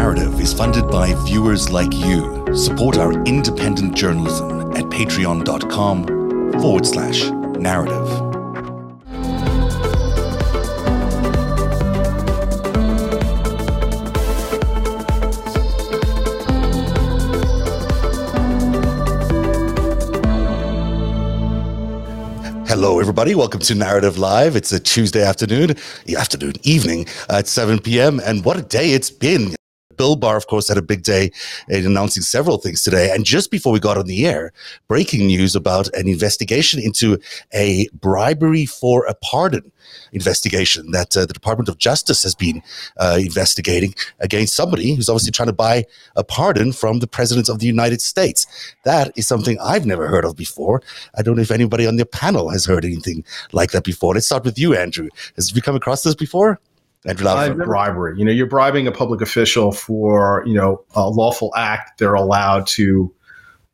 Narrative is funded by viewers like you. Support our independent journalism at patreon.com forward slash narrative. Hello, everybody. Welcome to Narrative Live. It's a Tuesday afternoon, afternoon, evening at 7 p.m. And what a day it's been. Bill Barr, of course, had a big day in announcing several things today. And just before we got on the air, breaking news about an investigation into a bribery for a pardon investigation that uh, the Department of Justice has been uh, investigating against somebody who's obviously trying to buy a pardon from the President of the United States. That is something I've never heard of before. I don't know if anybody on the panel has heard anything like that before. Let's start with you, Andrew. Has you come across this before? Uh, bribery. You know, you're bribing a public official for you know a lawful act they're allowed to,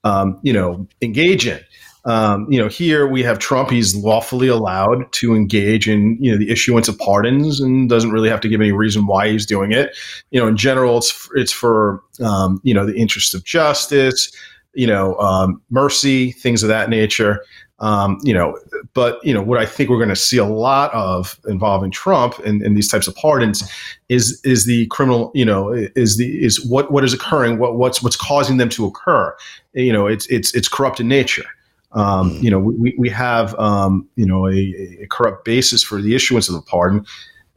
um, you know, engage in. Um, you know, here we have Trump. He's lawfully allowed to engage in you know the issuance of pardons and doesn't really have to give any reason why he's doing it. You know, in general, it's it's for um, you know the interest of justice. You know, um, mercy, things of that nature. Um, you know, but you know what I think we're going to see a lot of involving Trump and, and, these types of pardons is is the criminal. You know, is the is what what is occurring, what what's what's causing them to occur. You know, it's it's it's corrupt in nature. Um, you know, we we have um, you know a, a corrupt basis for the issuance of the pardon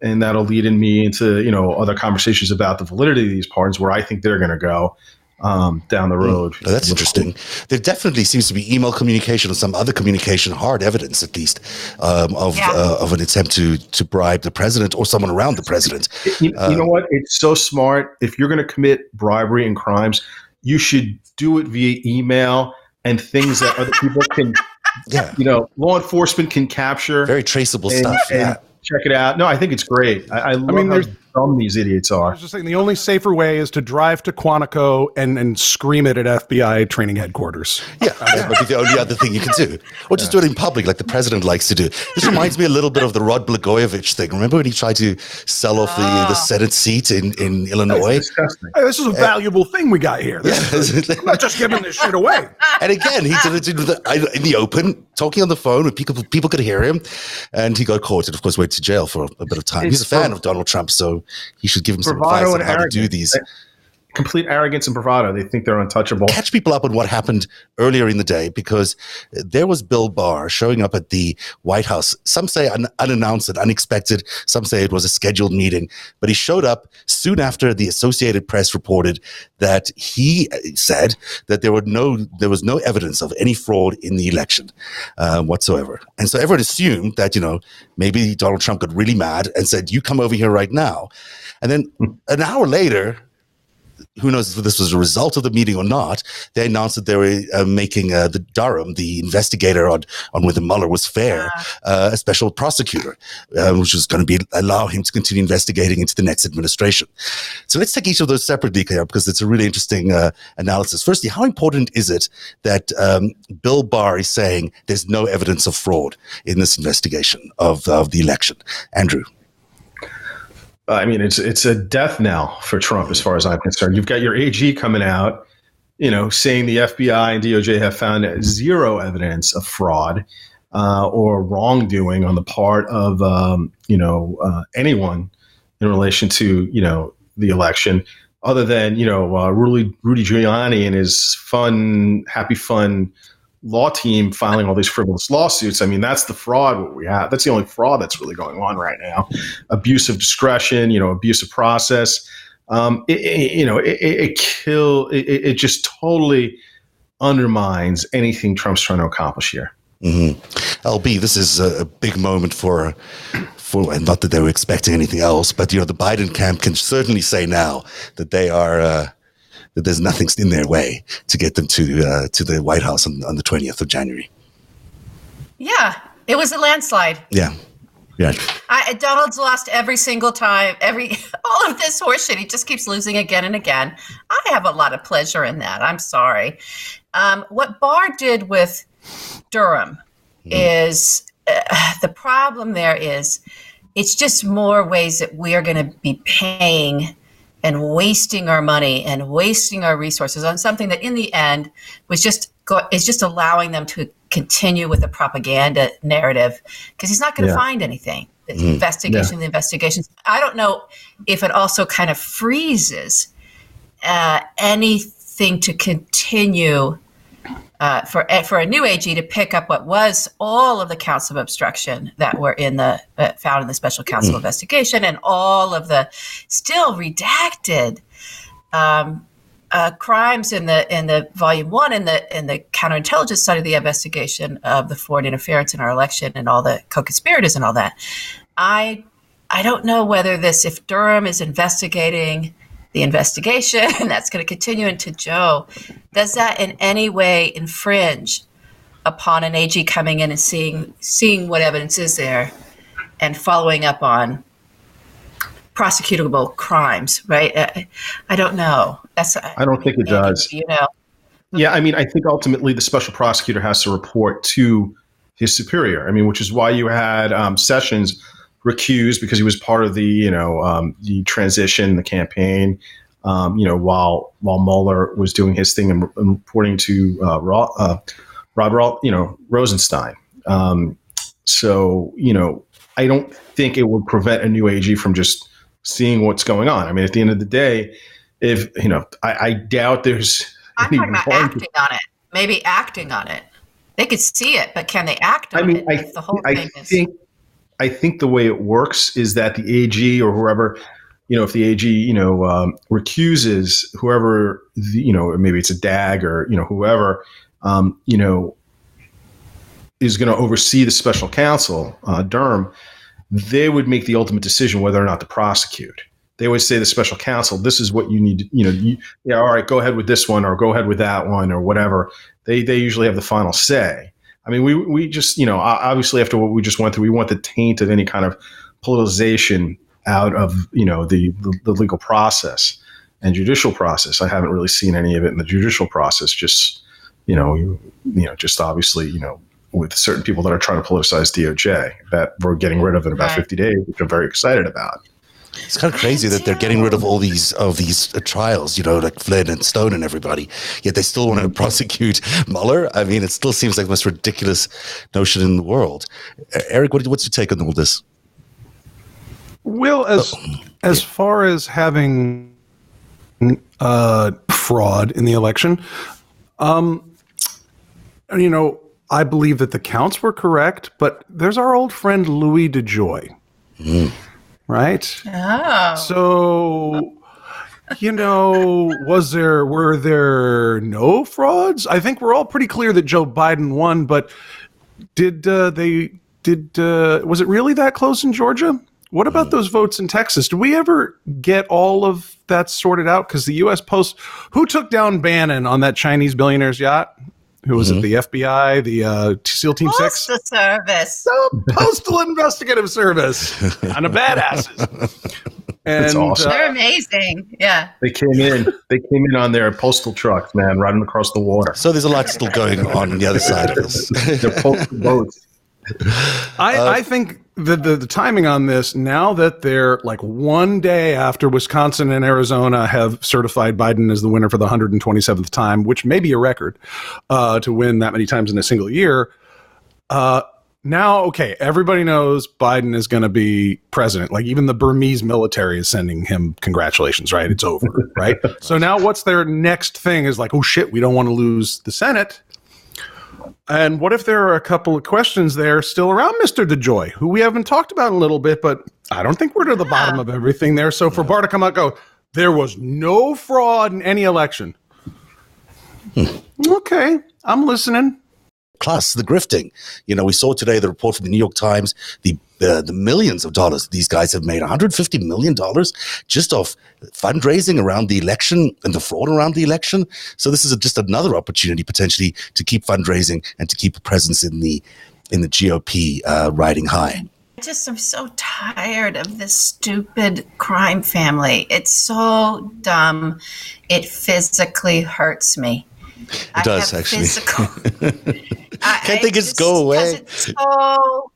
and that'll lead in me into you know other conversations about the validity of these pardons where I think they're going to go um, down the hmm. road. Mm, that's interesting. There definitely seems to be email communication or some other communication, hard evidence at least, um, of yeah. uh, of an attempt to to bribe the president or someone around the president. You, uh, you know what? It's so smart. If you're going to commit bribery and crimes, you should do it via email and things that other people can. Yeah, you know, law enforcement can capture very traceable and, stuff. And, yeah check it out. No, I think it's great. I, I, I mean, how dumb these idiots are. I was just saying the only safer way is to drive to Quantico and, and scream it at FBI training headquarters. Yeah, that might be the only other thing you can do. Or just yeah. do it in public like the president likes to do. This reminds me a little bit of the Rod Blagojevich thing. Remember when he tried to sell off the, the ah. Senate seat in, in Illinois? Hey, this is a valuable uh, thing we got here. This yeah. is, not just giving this shit away. And again, he did it in the, in the open, talking on the phone, and people, people could hear him. And he got caught and, of course, went to jail for a bit of time. He's a fan of Donald Trump, so he should give him some advice on how to do these complete arrogance and bravado. They think they're untouchable. Catch people up on what happened earlier in the day because there was Bill Barr showing up at the White House. Some say un- unannounced and unexpected. Some say it was a scheduled meeting, but he showed up soon after the Associated Press reported that he said that there were no there was no evidence of any fraud in the election uh, whatsoever. And so everyone assumed that you know maybe Donald Trump got really mad and said, "You come over here right now." And then hmm. an hour later, who knows if this was a result of the meeting or not, they announced that they were uh, making uh, the Durham, the investigator on, on whether Mueller was fair, uh, a special prosecutor, uh, which was going to be allow him to continue investigating into the next administration. So let's take each of those separately here because it's a really interesting uh, analysis. Firstly, how important is it that um, Bill Barr is saying there's no evidence of fraud in this investigation of, of the election? Andrew. I mean, it's it's a death knell for Trump as far as I'm concerned. You've got your AG coming out, you know, saying the FBI and DOJ have found zero evidence of fraud uh, or wrongdoing on the part of um, you know uh, anyone in relation to you know the election, other than you know uh, Rudy Rudy Giuliani and his fun, happy fun law team filing all these frivolous lawsuits. I mean, that's the fraud what we have. That's the only fraud that's really going on right now. Abuse of discretion, you know, abuse of process. Um, it, it, you know, it, it kill. It, just totally undermines anything Trump's trying to accomplish here. Mm-hmm. LB, this is a, big moment for for, and not that they were expecting anything else, but you know, the Biden camp can certainly say now that they are. Uh, that there's nothing in their way to get them to uh, to the White House on, on the 20th of January. Yeah, it was a landslide. Yeah. Yeah. I, Donald's lost every single time. Every all of this horseshit, he just keeps losing again and again. I have a lot of pleasure in that. I'm sorry. Um, what Barr did with Durham mm. is uh, the problem. There is, it's just more ways that we are going to be paying and wasting our money and wasting our resources on something that in the end was just go, is just allowing them to continue with the propaganda narrative because he's not going to Yeah. find anything. The investigation, the investigations. I don't know if it also kind of freezes uh, anything to continue uh, for for a new AG to pick up what was all of the counts of obstruction that were in the uh, found in the special counsel investigation and all of the still redacted um, uh, crimes in the in the volume one in the in the counterintelligence side of the investigation of the foreign interference in our election and all the co-conspirators and all that. I I don't know whether this if Durham is investigating the investigation and that's going to continue into Joe, does that in any way infringe upon an AG coming in and seeing seeing what evidence is there and following up on prosecutable crimes, right? I, I don't know. That's I don't think it does. You know, Yeah, I mean, I think ultimately the special prosecutor has to report to his superior. I mean, which is why you had um, Sessions recused because he was part of the you know um, the transition, the campaign. Um, you know, while while Mueller was doing his thing and, and reporting to uh, Ro- uh, Robert, you know, Rosenstein. Um, so you know, I don't think it would prevent a new AG from just seeing what's going on. I mean, at the end of the day, if you know, I, I doubt there's. I'm any talking about harm to- acting on it. Maybe acting on it. They could see it, but can they act on I mean, it? I, the whole I thing is think I think the way it works is that the AG or whoever, you know, if the AG, you know, um, recuses whoever, the, you know, maybe it's a DAG or you know whoever, um, you know, is going to oversee the special counsel, uh, Durham, they would make the ultimate decision whether or not to prosecute. They always say the special counsel, this is what you need. To, you know, you, yeah, all right, go ahead with this one or go ahead with that one or whatever. They they usually have the final say. I mean, we we just you know obviously after what we just went through, we want the taint of any kind of politicization out of you know the the, the legal process and judicial process. I haven't really seen any of it in the judicial process. Just you know you, you know just obviously you know with certain people that are trying to politicize DOJ that we're getting rid of in about Right. 50 days, which I'm very excited about. It's kind of crazy that they're getting rid of all these of these uh, trials, you know, like Flynn and Stone and everybody. Yet they still want to prosecute Mueller. I mean, it still seems like the most ridiculous notion in the world. Uh, Eric, what, what's your take on all this? Well, as as far as having uh, fraud in the election, um, you know, I believe that the counts were correct, but there's our old friend Louis DeJoy, right? oh, So, you know, was there were there no frauds? I think we're all pretty clear that Joe Biden won, but did uh, they did uh, was it really that close in Georgia? What about those votes in Texas? Did we ever get all of that sorted out? Because the U.S. Post, who took down Bannon on that Chinese billionaire's yacht? Who was it? The FBI, the uh, SEAL Team Six, Postal Service. the Postal Investigative Service, and a badasses. And That's awesome. uh, They're amazing. Yeah. They came in. They came in on their postal trucks, man, riding across the water. So there's a lot still going on on the other side of this. Their postal boats. I, I think the, the the timing on this now that they're like one day after Wisconsin and Arizona have certified Biden as the winner for the 127th time, which may be a record uh, to win that many times in a single year. Uh, now, okay, everybody knows Biden is going to be president. Like even the Burmese military is sending him congratulations. Right, it's over. right. So now, what's their next thing? Is like, oh shit, we don't want to lose the Senate. And what if there are a couple of questions there still around Mr. DeJoy, who we haven't talked about in a little bit, but I don't think we're to the bottom of everything there. So for Barr to come out go, there was no fraud in any election. Hmm. okay, I'm listening. Plus the grifting. You know, we saw today the report from the New York Times, the uh, the millions of dollars these guys have made, 150 million dollars just off fundraising around the election and the fraud around the election. So this is a, just another opportunity potentially to keep fundraising and to keep a presence in the in the GOP uh, riding high. I just am so tired of this stupid crime family. It's so dumb. It physically hurts me. It does, actually. I, Can't they I just go away? so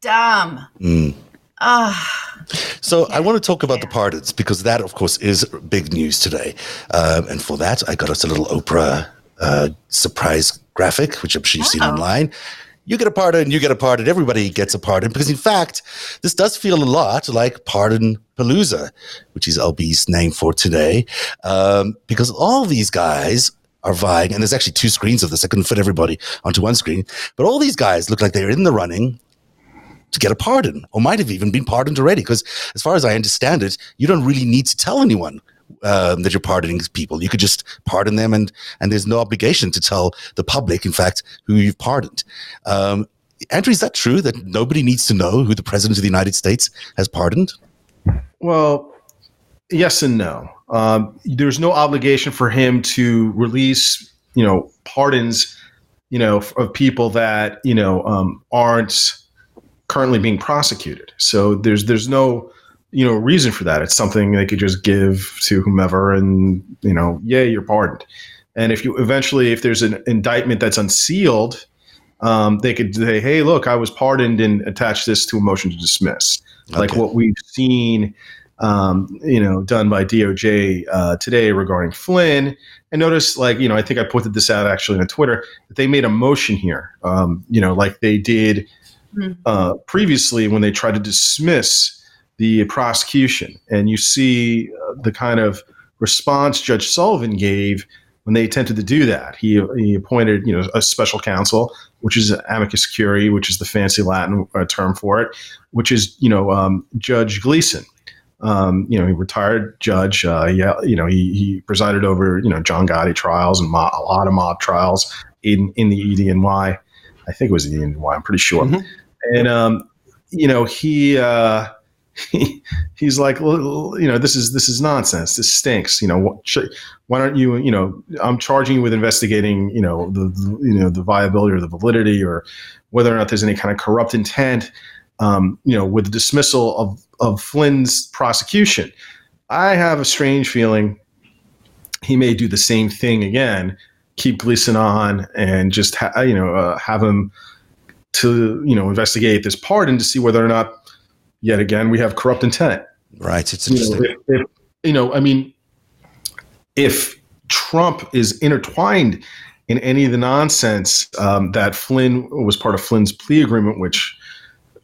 dumb. Mm. Ah, So I want to talk about the pardons because that, of course, is big news today. Um, and for that, I got us a little Oprah uh, surprise graphic, which I'm sure you've seen online. You get a pardon, you get a pardon, everybody gets a pardon. Because in fact, this does feel a lot like Pardon Palooza, which is LB's name for today. Um, because all these guys are vying, and there's actually two screens of this. I couldn't fit everybody onto one screen, but all these guys look like they're in the running to get a pardon, or might have even been pardoned already. Because as far as I understand it, you don't really need to tell anyone um, that you're pardoning people. You could just pardon them, and and there's no obligation to tell the public, in fact, who you've pardoned. Um, Andrew, is that true that nobody needs to know who the president of the United States has pardoned? Well, yes and no. Um, there's no obligation for him to release, you know, pardons, you know, of people that you know um, aren't currently being prosecuted. So there's there's no you know reason for that. It's something they could just give to whomever, and you know, yeah, you're pardoned. And if you eventually, if there's an indictment that's unsealed, um, they could say, "Hey, look, I was pardoned," and attach this to a motion to dismiss, okay. like what we've seen. Um, you know, done by DOJ uh, today regarding Flynn. And notice, like, you know, I think I pointed this out actually on Twitter that they made a motion here, um, you know, like they did mm-hmm. uh, previously when they tried to dismiss the prosecution. And you see uh, the kind of response Judge Sullivan gave when they attempted to do that. He, he appointed, you know, a special counsel, which is amicus curiae, which is the fancy Latin uh, term for it, which is, you know, um, Judge Gleeson. Um, you know, he retired judge. Uh, yeah, you know, he, he presided over you know John Gotti trials and mob, a lot of mob trials in in the EDNY. I think it was the EDNY. I'm pretty sure. Mm-hmm and um, you know he, uh, he he's like well, you know this is this is nonsense this stinks you know why don't you you know i'm charging you with investigating you know the, the you know the viability or the validity or whether or not there's any kind of corrupt intent um, you know with the dismissal of of flynn's prosecution i have a strange feeling he may do the same thing again keep Gleeson on and just ha- you know uh, have him to you know investigate this pardon to see whether or not yet again we have corrupt intent. Right. It's interesting. You know, if, if, you know I mean, if Trump is intertwined in any of the nonsense um, that Flynn was part of Flynn's plea agreement, which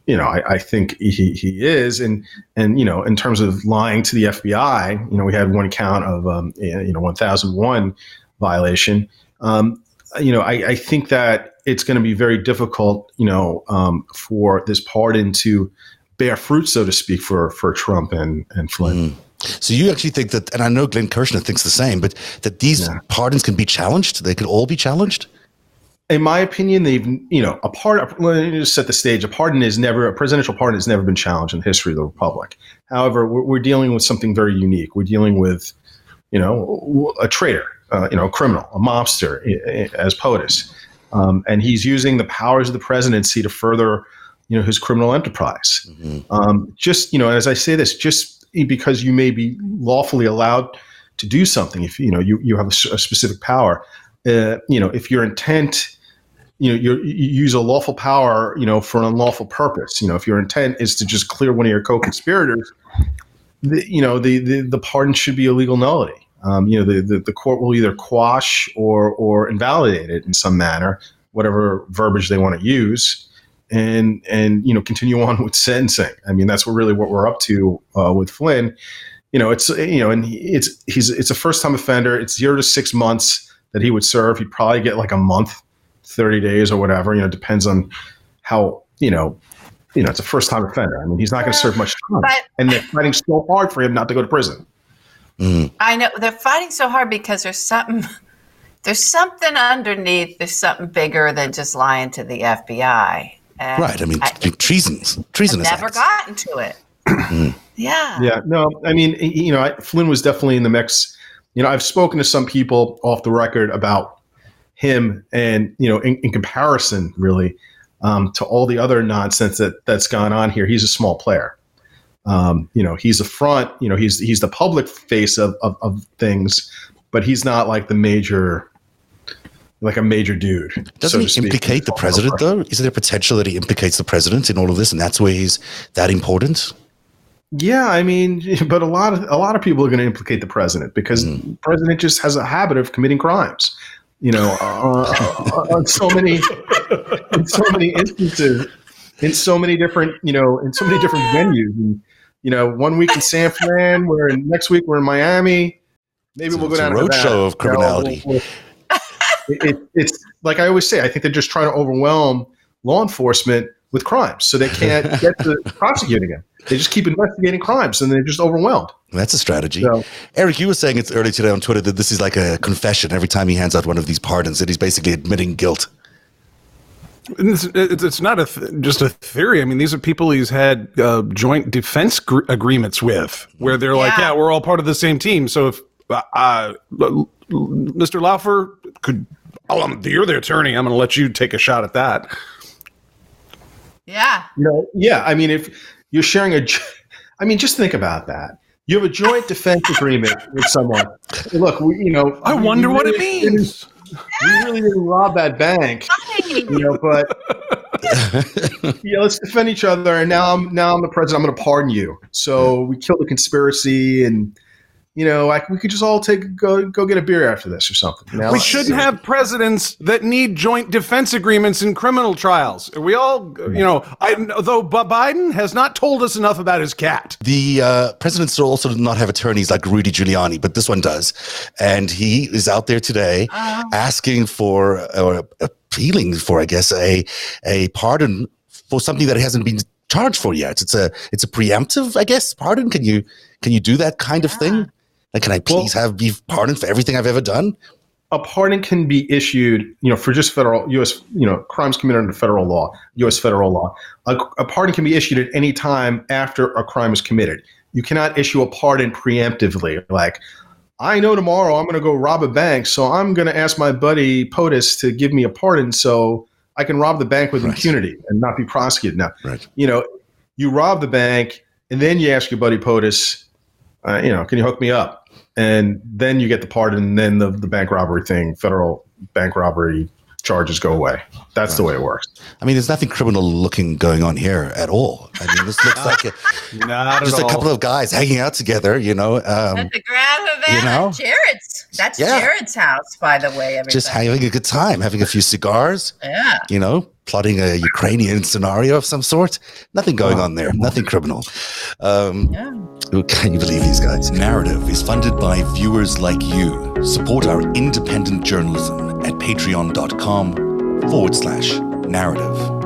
you know I, I, think he, he is, and and you know in terms of lying to the FBI, you know we had one count of um, you know 1001 violation. Um, you know I, I think that it's going to be very difficult, you know, um, for this pardon to bear fruit, so to speak, for for Trump and and Flynn. Mm. So you actually think that, and I know Glenn Kirshner thinks the same, but that these yeah. pardons can be challenged? They could all be challenged? In my opinion, they've, you know, a pardon, let me just set the stage. A pardon is never, a presidential pardon has never been challenged in the history of the republic. However, we're, we're dealing with something very unique. We're dealing with, you know, a traitor, uh, you know, a criminal, a mobster as POTUS. Um, and he's using the powers of the presidency to further, you know, his criminal enterprise. Mm-hmm. Um, just you know, as I say this, just because you may be lawfully allowed to do something, if you know you you have a, a specific power, uh, you know, if your intent you know you use a lawful power you know for an unlawful purpose you know if your intent is to just clear one of your co-conspirators the, you know the, the the pardon should be a legal nullity um, you know, the, the, the, court will either quash or, or invalidate it in some manner, whatever verbiage they want to use, and, and, you know, continue on with sentencing. I mean, that's what really what we're up to uh, with Flynn. You know, it's, you know, and it's, he's, it's a first time offender. It's zero to six months that he would serve. He'd probably get like a month, 30 days or whatever, you know, depends on how, you know, you know, it's a first time offender. I mean, he's not going to serve much time. But, and they're fighting so hard for him not to go to prison. Mm. I know they're fighting so hard because there's something there's something underneath. There's something bigger than just lying to the FBI. And right. I mean, I, treasons, treasonous. Never acts. gotten to it. Mm. yeah. Yeah. No. I mean, you know, Flynn was definitely in the mix. You know, I've spoken to some people off the record about him, and you know, in, in comparison, really, um, to all the other nonsense that that's gone on here, he's a small player. Um, you know, he's a front. You know, he's he's the public face of, of, of things, but he's not like the major like a major dude. Doesn't so he implicate the president though? Is there potential that he implicates the president in all of this, and that's where he's that important? Yeah, I mean, but a lot of a lot of people are going to implicate the president because mm. the president just has a habit of committing crimes. You know, uh, uh on so many in so many instances, in so many different you know, in so many different venues. And, you know, one week in San Fran, we're in next week we're in Miami. Maybe it's, we'll go down a road show of criminality. You know, we'll, it, it's like I always say. I think they're just trying to overwhelm law enforcement with crimes, so they can't get to prosecuting him. They just keep investigating crimes, and they're just overwhelmed. That's a strategy. So, Eric, you were saying it's early today on Twitter that this is like a confession every time he hands out one of these pardons, that he's basically admitting guilt. It's, it's, not a th- just a theory. I mean, these are people he's had uh, joint defense gr- agreements with, where they're yeah. like, "Yeah, we're all part of the same team." So if uh, uh Mr. Laufer could, oh, I'm, you're the attorney. I'm going to let you take a shot at that. Yeah. You know, yeah. I mean, if you're sharing a, I mean, just think about that. You have a joint defense agreement with someone. Look, we, you know. I wonder what it means. We really didn't rob that bank, you know. But yeah, let's defend each other. And now I'm now I'm the president. I'm going to pardon you. So we killed the conspiracy and you know, like we could just all take go go get a beer after this or something. You know? We shouldn't have presidents that need joint defense agreements in criminal trials. Are we all, you know, I, though Biden has not told us enough about his cat. The uh, presidents also do not have attorneys like Rudy Giuliani, but this one does, and he is out there today uh, asking for or appealing for, I guess, a a pardon for something that he hasn't been charged for yet. It's a it's a preemptive, I guess, pardon. Can you can you do that kind of thing? Like, can I please well, have be pardoned for everything I've ever done? A pardon can be issued, you know, for just federal U.S. you know crimes committed under federal law, U.S. federal law. A, a pardon can be issued at any time after a crime is committed. You cannot issue a pardon preemptively, like. I know tomorrow I'm going to go rob a bank, so I'm going to ask my buddy POTUS to give me a pardon so I can rob the bank with right. impunity and not be prosecuted. Now, right. you know, you rob the bank and then you ask your buddy POTUS, uh, you know, can you hook me up? And then you get the pardon, and then the, the bank robbery thing, federal bank robbery charges go away. That's right. the way it works. I mean, there's nothing criminal looking going on here at all. I mean, this looks like a, just a couple of guys hanging out together, you know. Um, at the Grand Havana, you know? Jared's. That's yeah. Jared's house, by the way. Everybody. Just having a good time, having a few cigars. Yeah. You know, plotting a Ukrainian scenario of some sort. Nothing going on there. Nothing criminal. Um, yeah. Can you believe these guys? Narrative is funded by viewers like you. Support our independent journalism at patreon.com forward slash narrative.